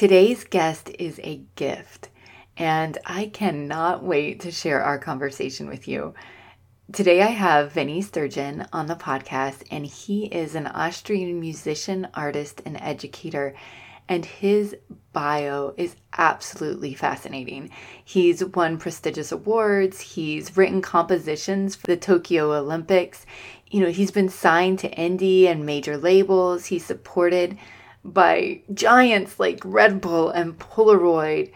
Today's guest is a gift, and I cannot wait to share our conversation with you. Today, I have Vinnie Stergin on the podcast, and he is an Austrian musician, artist, and educator. And his bio is absolutely fascinating. He's won prestigious awards, he's written compositions for the Tokyo Olympics. You know, he's been signed to indie and major labels, he's supported by giants like Red Bull and Polaroid.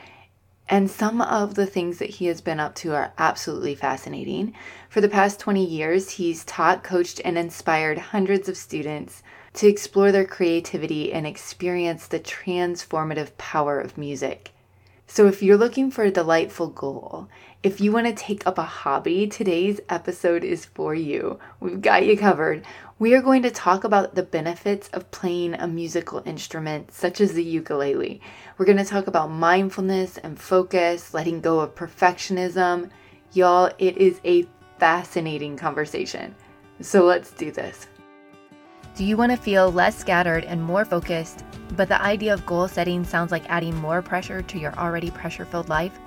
And some of the things that he has been up to are absolutely fascinating. For the past 20 years, he's taught, coached, and inspired hundreds of students to explore their creativity and experience the transformative power of music. So, if you're looking for a delightful goal, if you want to take up a hobby, today's episode is for you. We've got you covered. We are going to talk about the benefits of playing a musical instrument such as the ukulele. We're going to talk about mindfulness and focus, letting go of perfectionism. Y'all, it is a fascinating conversation. So let's do this. Do you want to feel less scattered and more focused, but the idea of goal setting sounds like adding more pressure to your already pressure filled life?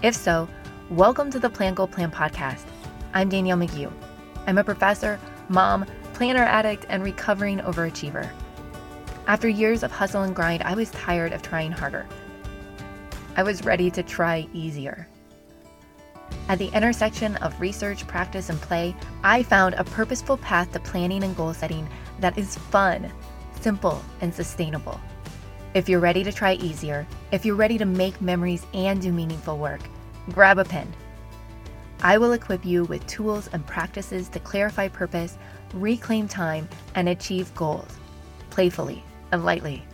If so, welcome to the Plan Goal Plan podcast. I'm Danielle McGeough. I'm a professor, mom, planner addict, and recovering overachiever. After years of hustle and grind, I was tired of trying harder. I was ready to try easier. At the intersection of research, practice, and play, I found a purposeful path to planning and goal setting that is fun, simple, and sustainable. If you're ready to try easier, if you're ready to make memories and do meaningful work, grab a pen. I will equip you with tools and practices to clarify purpose reclaim time, and achieve goals playfully and lightly.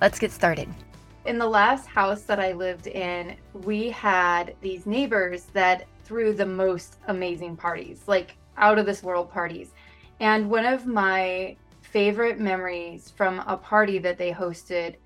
Let's get started. In the last house that I lived in, we had these neighbors that threw the most amazing parties, like out of this world parties. And one of my favorite memories from a party that they hosted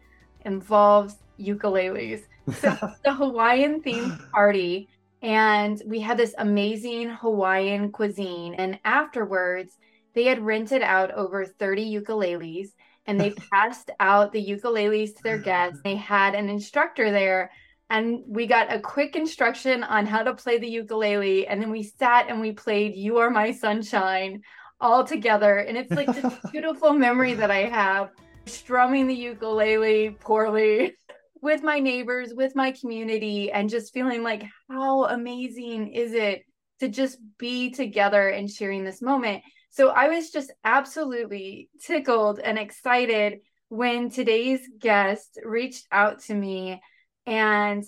involves ukuleles. So the Hawaiian themed party and we had this amazing Hawaiian cuisine and afterwards they had rented out over 30 ukuleles and they passed out the ukuleles to their guests. They had an instructor there and we got a quick instruction on how to play the ukulele and then we sat and we played You Are My Sunshine all together and it's like this beautiful memory that I have strumming the ukulele poorly with my neighbors, with my community and just feeling like how amazing is it to just be together and sharing this moment. So I was just absolutely tickled and excited when today's guest reached out to me and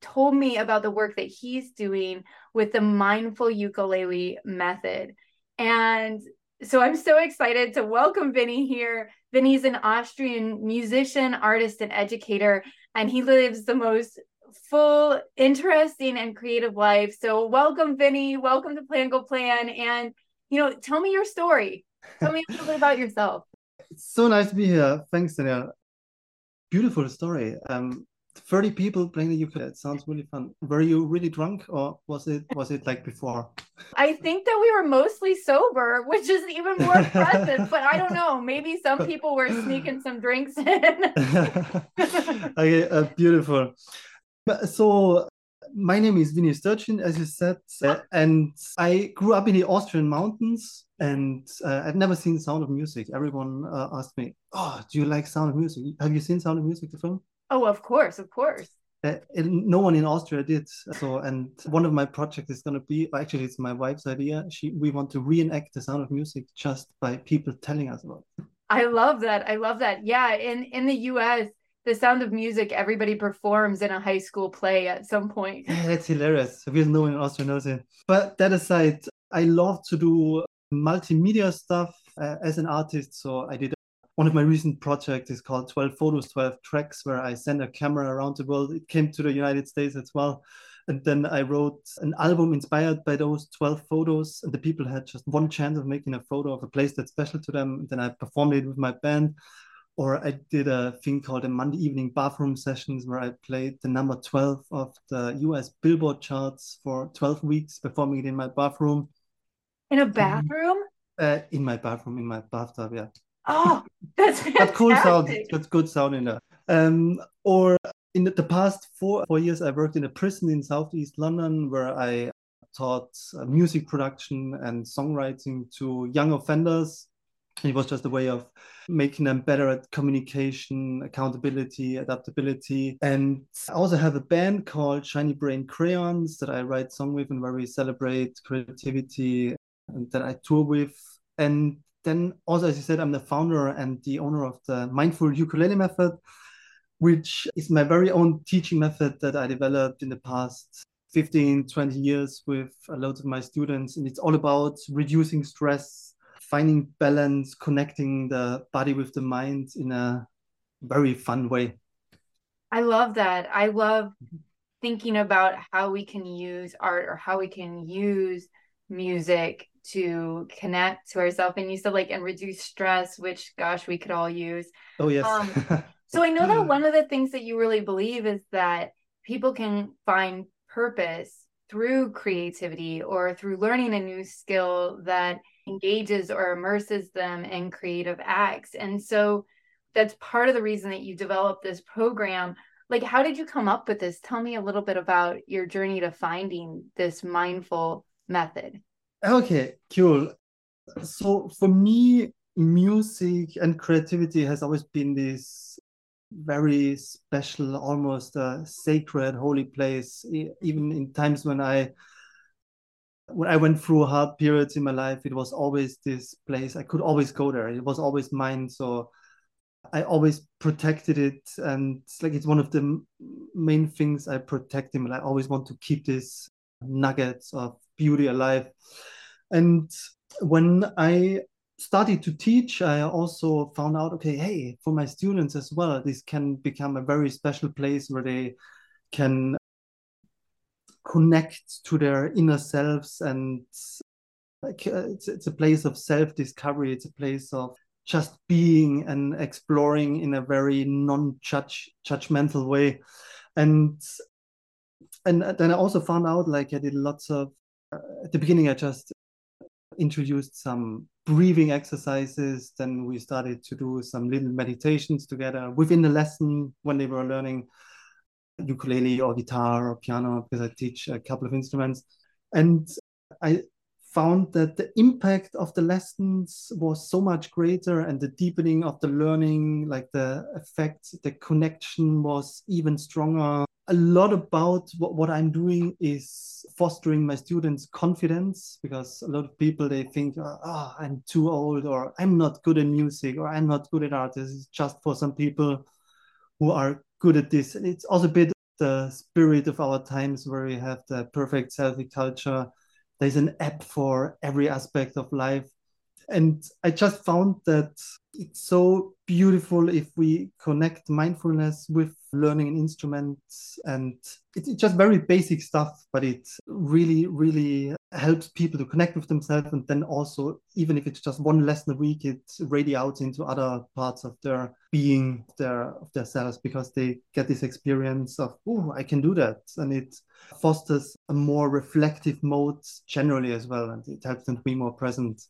told me about the work that he's doing with the mindful ukulele method. And so I'm so excited to welcome Vinnie here. Vinnie's an Austrian musician, artist, and educator, and he lives the most full, interesting, and creative life. So welcome, Vinnie. Welcome to Plan Goal Plan. And you know, tell me your story. Tell me a little bit about yourself. It's so nice to be here. Thanks, Danielle. Beautiful story. Um, 30 people playing the ukulele. It sounds really fun. Were you really drunk or was it was it like before? I think that we were mostly sober, which is even more impressive, but I don't know. Maybe some people were sneaking some drinks in. okay, uh, beautiful. So my name is Vinnie Stergin, as you said, and I grew up in the Austrian mountains. And uh, I've never seen Sound of Music. Everyone uh, asked me, "Oh, do you like Sound of Music? Have you seen Sound of Music, the film?" Oh, of course, of course. Uh, no one in Austria did. So, and one of my projects is going to be actually it's my wife's idea. She we want to reenact the Sound of Music just by people telling us about. It. I love that. I love that. Yeah, in in the U.S the sound of music everybody performs in a high school play at some point. Yeah, that's hilarious. Because no one in Austria knows it. But that aside, I love to do multimedia stuff uh, as an artist. So I did one of my recent projects is called 12 photos 12 tracks where i send a camera around the world it came to the united states as well and then i wrote an album inspired by those 12 photos and the people had just one chance of making a photo of a place that's special to them and then i performed it with my band or I did a thing called the Monday evening bathroom sessions where I played the number 12 of the US Billboard charts for 12 weeks, performing it in my bathroom. In a bathroom? Uh, in my bathroom, in my bathtub, yeah. Oh, that's but cool sound, got good sound in there. Um, or in the past four, four years, I worked in a prison in Southeast London where I taught uh, music production and songwriting to young offenders. It was just a way of making them better at communication, accountability, adaptability. And I also have a band called Shiny Brain Crayons that I write song with and where we celebrate creativity and that I tour with. And then also, as you said, I'm the founder and the owner of the Mindful Ukulele Method, which is my very own teaching method that I developed in the past 15, 20 years with a lot of my students. And it's all about reducing stress, finding balance, connecting the body with the mind in a very fun way. I love that. I love thinking about how we can use art or how we can use music to connect to ourselves and you said like and reduce stress which gosh we could all use. Oh yes. Um, so i know that one of the things that you really believe is that people can find purpose through creativity or through learning a new skill that engages or immerses them in creative acts. And so that's part of the reason that you developed this program. Like how did you come up with this? Tell me a little bit about your journey to finding this mindful method Okay, cool. So for me, music and creativity has always been this very special, almost a sacred, holy place. Even in times when I when I went through hard periods in my life, it was always this place. I could always go there. It was always mine. So I always protected it, and it's like it's one of the main things I protect him. I always want to keep this nuggets of beauty alive. And when I started to teach, I also found out okay, hey, for my students as well, this can become a very special place where they can connect to their inner selves and like uh, it's, it's a place of self-discovery it's a place of just being and exploring in a very non-judge judgmental way and and then i also found out like i did lots of Uh, at the beginning i just introduced some breathing exercises. Then we started to do some little meditations together within the lesson when they were learning ukulele or guitar or piano, because I teach a couple of instruments. And I found that the impact of the lessons was so much greater and the deepening of the learning, like the effect, the connection was even stronger a lot about what, what I'm doing is fostering my students' confidence because a lot of people they think, oh, I'm too old, or I'm not good at music, or I'm not good at art. This is just for some people who are good at this. And it's also a bit the spirit of our times where we have the perfect selfie culture. There's an app for every aspect of life. And I just found that it's so beautiful if we connect mindfulness with learning an instrument and it's just very basic stuff but it really really helps people to connect with themselves. And then also even if it's just one lesson a week it radiates into other parts of their being their of their selves because they get this experience of oh i can do that. And it fosters a more reflective mode generally as well. And it helps them to be more present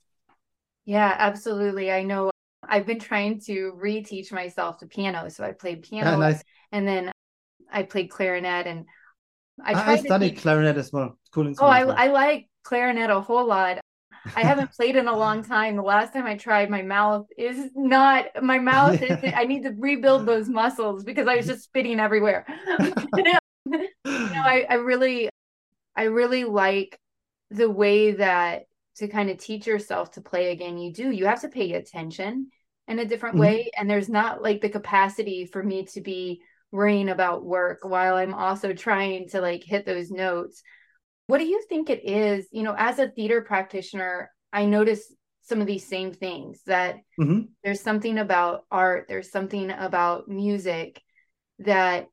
yeah absolutely i know I've been trying to reteach myself the piano. So I played piano nice. and then I played clarinet and I, I studied teach... clarinet as well. Cool oh, I. I like clarinet a whole lot. I haven't played in a long time. The last time I tried, my mouth is not my mouth. Yeah. Is, I need to rebuild those muscles because I was just spitting everywhere. you know, I, I really, I really like the way that to kind of teach yourself to play again. You do. You have to pay attention in a different mm-hmm. way and there's not like the capacity for me to be worrying about work while i'm also trying to like hit those notes what do you think it is you know as a theater practitioner i notice some of these same things that mm-hmm. there's something about art there's something about music that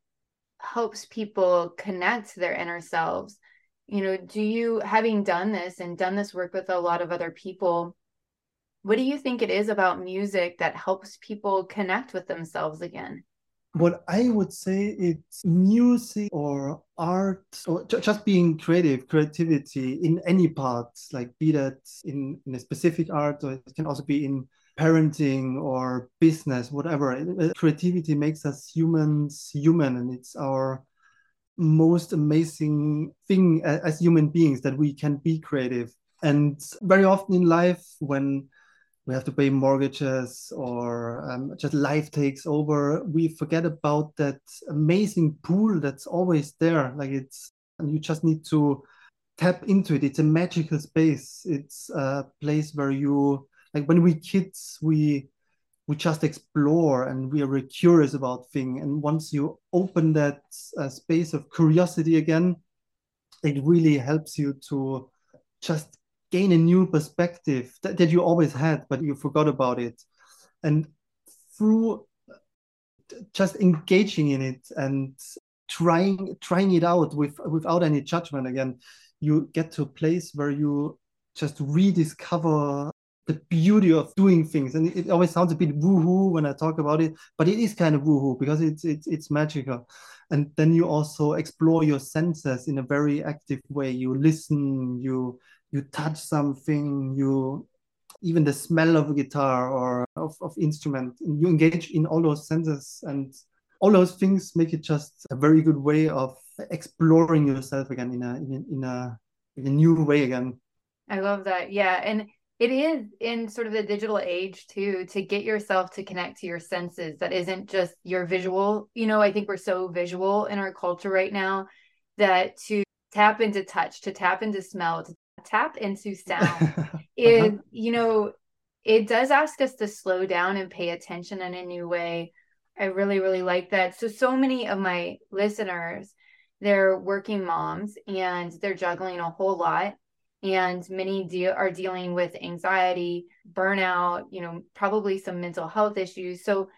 helps people connect to their inner selves you know do you having done this and done this work with a lot of other people what do you think it is about music that helps people connect with themselves again? What I would say it's music or art or just being creative, creativity in any part, like be that in, in a specific art or it can also be in parenting or business, whatever. Creativity makes us humans human, and it's our most amazing thing as human beings that we can be creative. And very often in life, when we have to pay mortgages or um, just life takes over, we forget about that amazing pool that's always there. Like it's, and you just need to tap into it. It's a magical space. It's a place where you like when we kids we we just explore and we are curious about things. And once you open that uh, space of curiosity again, it really helps you to just gain a new perspective that, that you always had, but you forgot about it. And through just engaging in it and trying trying it out with without any judgment again you get to a place where you just rediscover the beauty of doing things. And it always sounds a bit woohoo when i talk about it but it is kind of woohoo because it's it's it's magical. And then you also explore your senses in a very active way. You listen you you touch something you even the smell of a guitar or of, of instrument you engage in all those senses. And all those things make it just a very good way of exploring yourself again in a in a, in a, in a new way again. I love that. Yeah. And it is in sort of the digital age too to get yourself to connect to your senses that isn't just your visual. You know i think we're so visual in our culture right now that to tap into touch to tap into smell to tap into sound is uh-huh. you know it does ask us to slow down and pay attention in a new way. I really really like that. So so many of my listeners they're working moms and they're juggling a whole lot and many de- are dealing with anxiety burnout you know probably some mental health issues so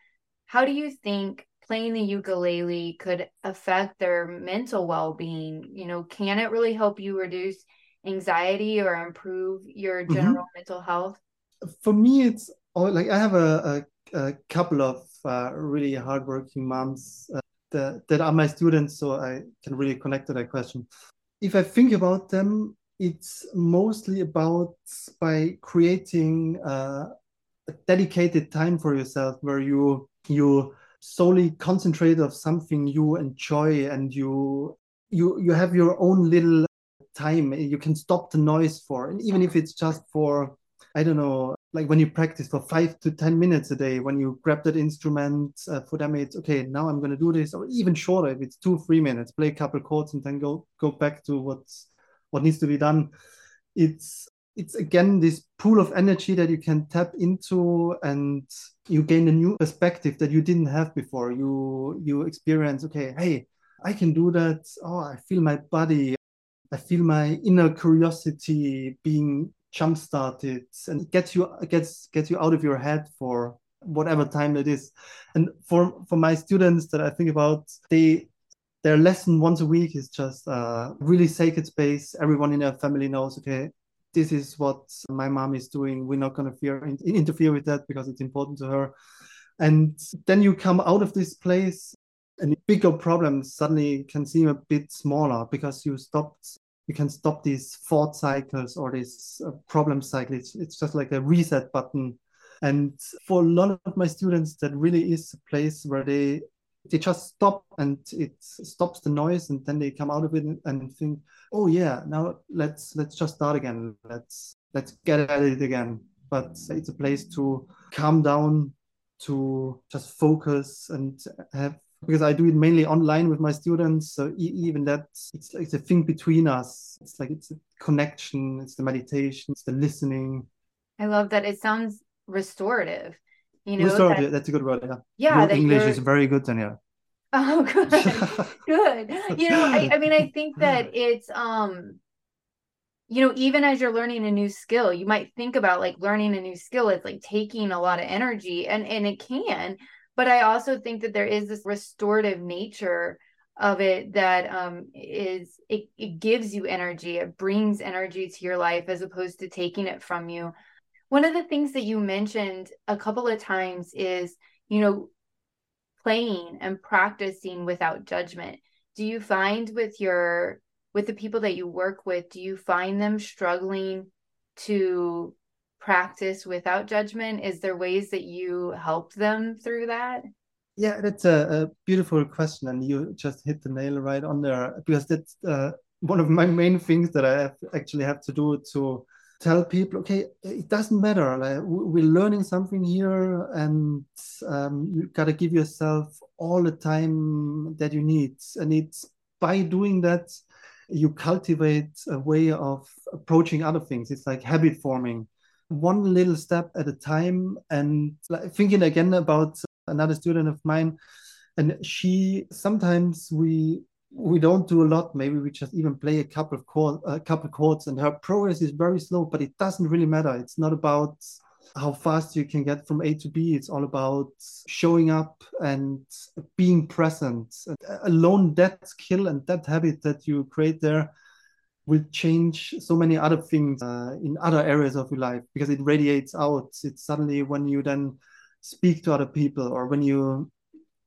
how do you think playing the ukulele could affect their mental well-being you know can it really help you reduce anxiety or improve your mm-hmm. general mm-hmm. mental health for me it's all like i have a, a, a couple of uh, really hardworking moms uh, that, that are my students so i can really connect to that question if i think about them it's mostly about by creating uh, a dedicated time for yourself where you you solely concentrate of something you enjoy and you you you have your own little time you can stop the noise for and even if it's just for i don't know like when you practice for five to ten minutes a day when you grab that instrument uh, for them it's okay now i'm going to do this or even shorter if it's two three minutes play a couple chords and then go go back to what's what needs to be done. It's it's again this pool of energy that you can tap into and you gain a new perspective that you didn't have before. You you experience okay hey i can do that. Oh i feel my body. I feel my inner curiosity being jump started and gets you gets gets you out of your head for whatever time it is. And for for my students that i think about they their lesson once a week is just a really sacred space. Everyone in their family knows, okay, this is what my mom is doing. We're not going to interfere with that because it's important to her. And then you come out of this place and bigger problems suddenly can seem a bit smaller because you stopped you can stop these thought cycles or this uh, problem cycle it's, it's just like a reset button and for a lot of my students that really is a place where they they just stop and it stops the noise and then they come out of it and think oh yeah now let's let's just start again let's let's get at it again but it's a place to calm down to just focus and have because I do it mainly online with my students. So even that, it's like the thing between us. It's like it's a connection. It's the meditation. It's the listening. I love that. It sounds restorative. You know, that, that's a good word. Yeah. Yeah. Your English is very good, Danielle. Oh, good, good. You know, I, I mean, I think that it's um, you know, even as you're learning a new skill, you might think about like learning a new skill. It's like taking a lot of energy, and and it can. But I also think that there is this restorative nature of it that um is it, it gives you energy it brings energy to your life as opposed to taking it from you one of the things that you mentioned a couple of times is you know playing and practicing without judgment do you find with your with the people that you work with do you find them struggling to practice without judgment? Is there ways that you help them through that? Yeah, that's a, a beautiful question, and you just hit the nail right on there because that's uh, one of my main things that I have, actually have to do to tell people, okay, it doesn't matter. Like we're learning something here, and um, you gotta give yourself all the time that you need, and it's by doing that you cultivate a way of approaching other things. It's like habit forming, one little step at a time, and like thinking again about another student of mine and she sometimes we we don't do a lot. Maybe we just even play a couple of chord, a couple chords and her progress is very slow but it doesn't really matter. It's not about how fast you can get from a to b. It's all about showing up and being present. Alone that skill and that habit that you create there will change so many other things uh, in other areas of your life because it radiates out. It's suddenly when you then speak to other people or when you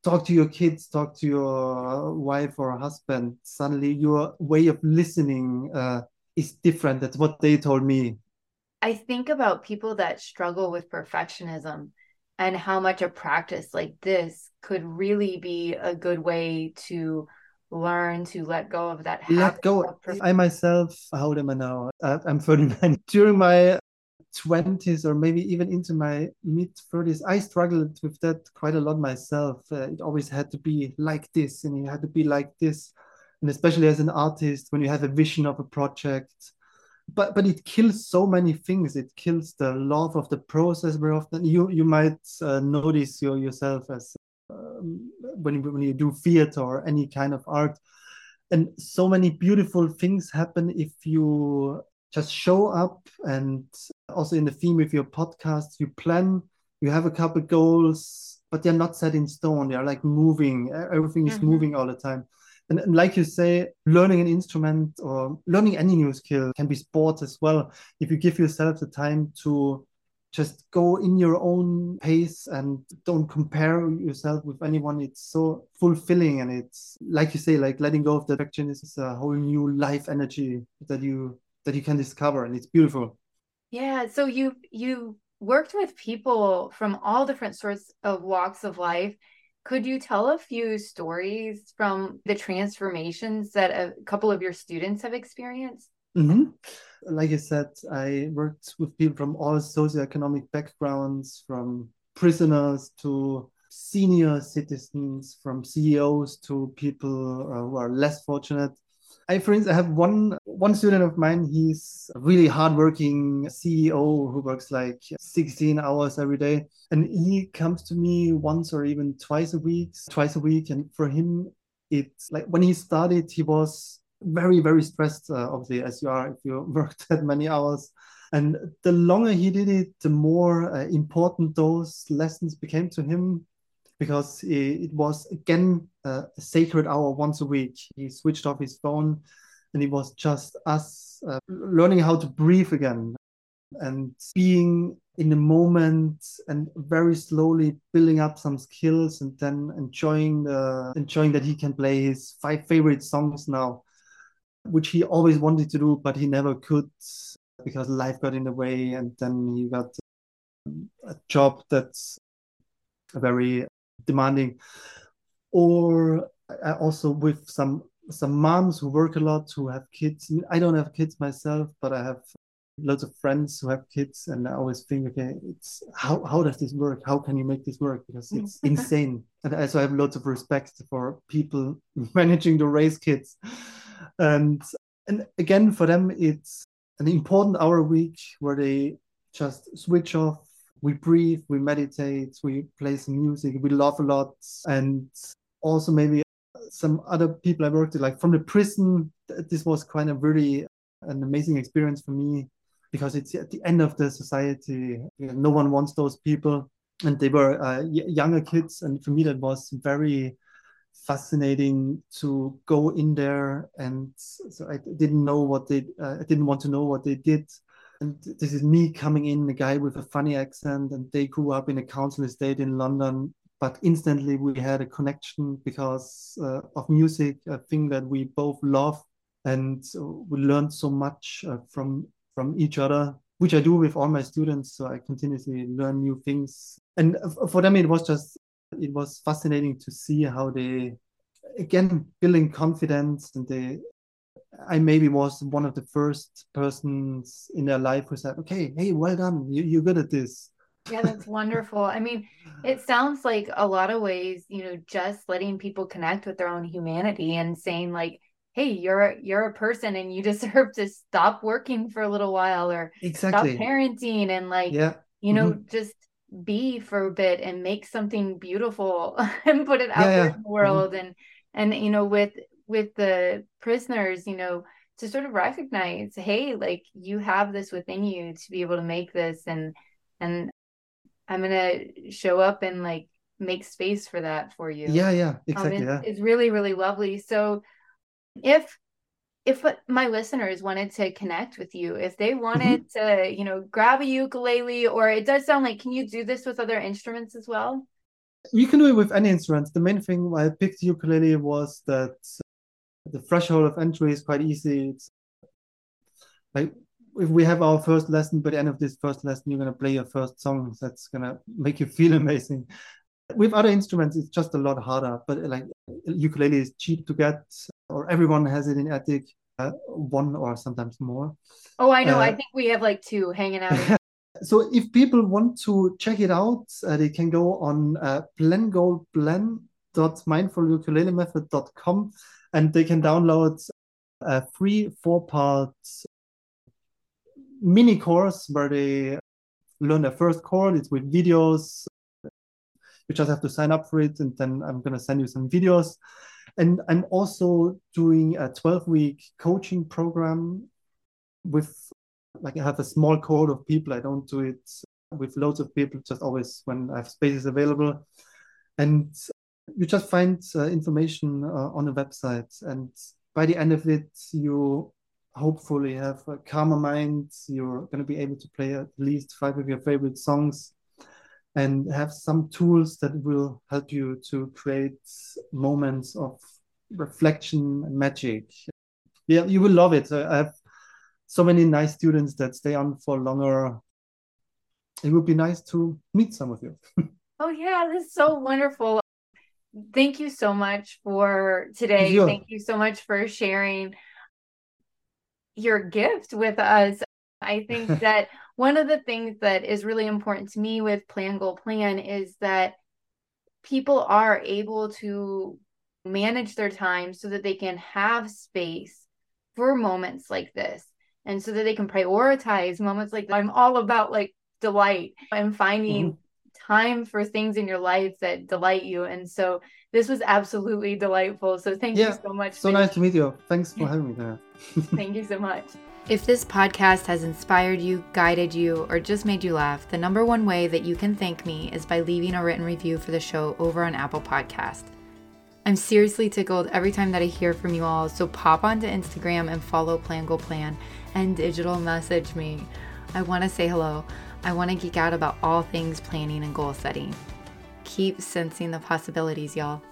talk to your kids talk to your wife or husband suddenly your way of listening uh, is different that's what they told me. I think about people that struggle with perfectionism and how much a practice like this could really be a good way to learn to let go of that let go. i myself how old am i now? Uh, i'm 39 during my 20s or maybe even into my mid 30s i struggled with that quite a lot myself. Uh, it always had to be like this and it had to be like this. And especially as an artist when you have a vision of a project. But but it kills so many things. It kills the love of the process very often. You you might uh, notice your, yourself as um, when, when you do theater or any kind of art. And so many beautiful things happen if you just show up and also in the theme of your podcast you plan you have a couple goals but they're not set in stone. They're like moving. Everything is mm-hmm. moving all the time. And, and, like you say learning an instrument or learning any new skill can be sports as well. If you give yourself the time to just go in your own pace and don't compare yourself with anyone it's so fulfilling. And it's like you say like letting go of the perfection is a whole new life energy that you that you can discover and it's beautiful. Yeah so you you worked with people from all different sorts of walks of life. Could you tell a few stories from the transformations that a couple of your students have experienced? Mm-hmm. like i said i worked with people from all socioeconomic backgrounds from prisoners to senior citizens from ceos to people uh, who are less fortunate I, for instance, I have one one student of mine. He's a really hardworking CEO who works like 16 hours every day, and he comes to me once or even twice a week, twice a week. And for him, it's like when he started, he was very very stressed. Uh, obviously, as you are if you work that many hours. And the longer he did it, the more uh, important those lessons became to him because it was again a sacred hour once a week. He switched off his phone and it was just us uh, learning how to breathe again and being in the moment and very slowly building up some skills and then enjoying the enjoying that he can play his five favorite songs now which he always wanted to do but he never could because life got in the way and then he got a job that's a very demanding or uh, also with some some moms who work a lot who have kids. I don't have kids myself but i have lots of friends who have kids and i always think okay it's how, how does this work? How can you make this work? Because it's mm. insane. And i also have lots of respect for people managing to raise kids. And and again for them it's an important hour a week where they just switch off we breathe, we meditate, we play some music, we laugh a lot, and also maybe some other people I worked with, like from the prison. This was kind of really an amazing experience for me because it's at the end of the society. No one wants those people, and they were uh, younger kids, and for me that was very fascinating to go in there and so i didn't know what they uh, i didn't want to know what they did and this is me coming in, a guy with a funny accent, and they grew up in a council estate in London. But instantly we had a connection because uh, of music, a thing that we both love, and we learned so much uh, from from each other. which I do with all my students. So I continuously learn new things. And for them, it was just, it was fascinating to see how they, again, building confidence and they, I maybe was one of the first persons in their life who said, okay, hey, well done. You, you're good at this. Yeah, that's wonderful. I mean, it sounds like a lot of ways, you know, just letting people connect with their own humanity and saying like, hey, you're you're a person and you deserve to stop working for a little while or exactly. stop parenting and like yeah. you know, mm-hmm. just be for a bit and make something beautiful and put it out yeah, there yeah. in the world mm-hmm. and and you know with with the prisoners, you know, to sort of recognize, hey, like you have this within you to be able to make this and and I'm gonna show up and like make space for that for you. Yeah, yeah, exactly. Um, it's, yeah. it's really, really lovely. So if if my listeners wanted to connect with you, if they mm-hmm. wanted mm-hmm. to, you know, grab a ukulele, or it does sound like, can you do this with other instruments as well? You can do it with any instruments. The main thing why I picked ukulele was that the threshold of entry is quite easy. It's like if we have our first lesson, by the end of this first lesson, you're gonna play your first song. That's gonna make you feel amazing. With other instruments, it's just a lot harder. But like ukulele is cheap to get, or everyone has it in attic, uh, one or sometimes more. Oh, I know. Uh, I think we have like two hanging out. so if people want to check it out, uh, they can go on uh, plangoalplan.mindfulukulelemethod.com and they can download a free four-part mini course where they learn their first chord. It's with videos. You just have to sign up for it, and then I'm gonna send you some videos. And I'm also doing a 12 week coaching program with like I have a small cohort of people. I don't do it with loads of people, just always when I have spaces available. And you just find uh, information uh, on the website. And by the end of it, you hopefully have a calmer mind. You're going to be able to play at least five of your favorite songs and have some tools that will help you to create moments of reflection and magic. Yeah, you will love it. I have so many nice students that stay on for longer. It would be nice to meet some of you. oh, yeah, this is so wonderful. Thank you so much for today. Thank you so much for sharing your gift with us. I think that one of the things that is really important to me with Plan Goal Plan is that people are able to manage their time so that they can have space for moments like this and so that they can prioritize moments like that. I'm all about like delight and finding mm-hmm. Time for things in your life that delight you. And so this was absolutely delightful. So thank yeah, you so much. So nice to meet you. Thanks for having me there. thank you so much. If this podcast has inspired you, guided you, or just made you laugh, the number one way that you can thank me is by leaving a written review for the show over on Apple Podcast. I'm seriously tickled every time that I hear from you all, so pop onto Instagram and follow Plan Goal Plan and digital message me. I want to say hello. I want to geek out about all things planning and goal setting. Keep sensing the possibilities, y'all.